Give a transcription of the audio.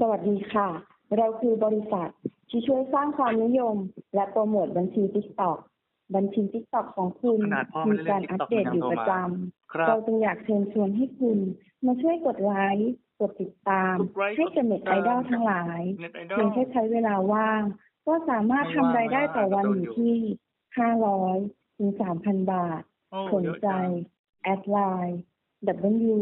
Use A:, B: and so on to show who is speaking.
A: สวัสดีค่ะ เราคือบริษัทที่ช่วยสร้างความนิยม และโปรโมทบัญชี TikTok บัญชี TikTok ของคุณ
B: ขนาดพ่อไม่
A: มี
B: ได้เล่น
A: การอัป
B: TikTok
A: เดตอยู่ประจ
B: ครับำ
A: เราจึงอยากเชิญชวนให้คุณ มาช่วยกดไลค์กดติดตาม
B: กดไลค์
A: ให้กับ
B: กดติ
A: เน็ตา
B: ม
A: ไอดอลทั้งหลาย
B: เน็ตไอดอ
A: เพียงแค่ใช้เวลาว่าง ก็สามารถทำรายได้ต่อวันอยู่ที่ 500 ถึง 3,000 บาท
B: โอ้
A: สน
B: เยอะ
A: ใจ
B: จัง
A: แอดไลน์ W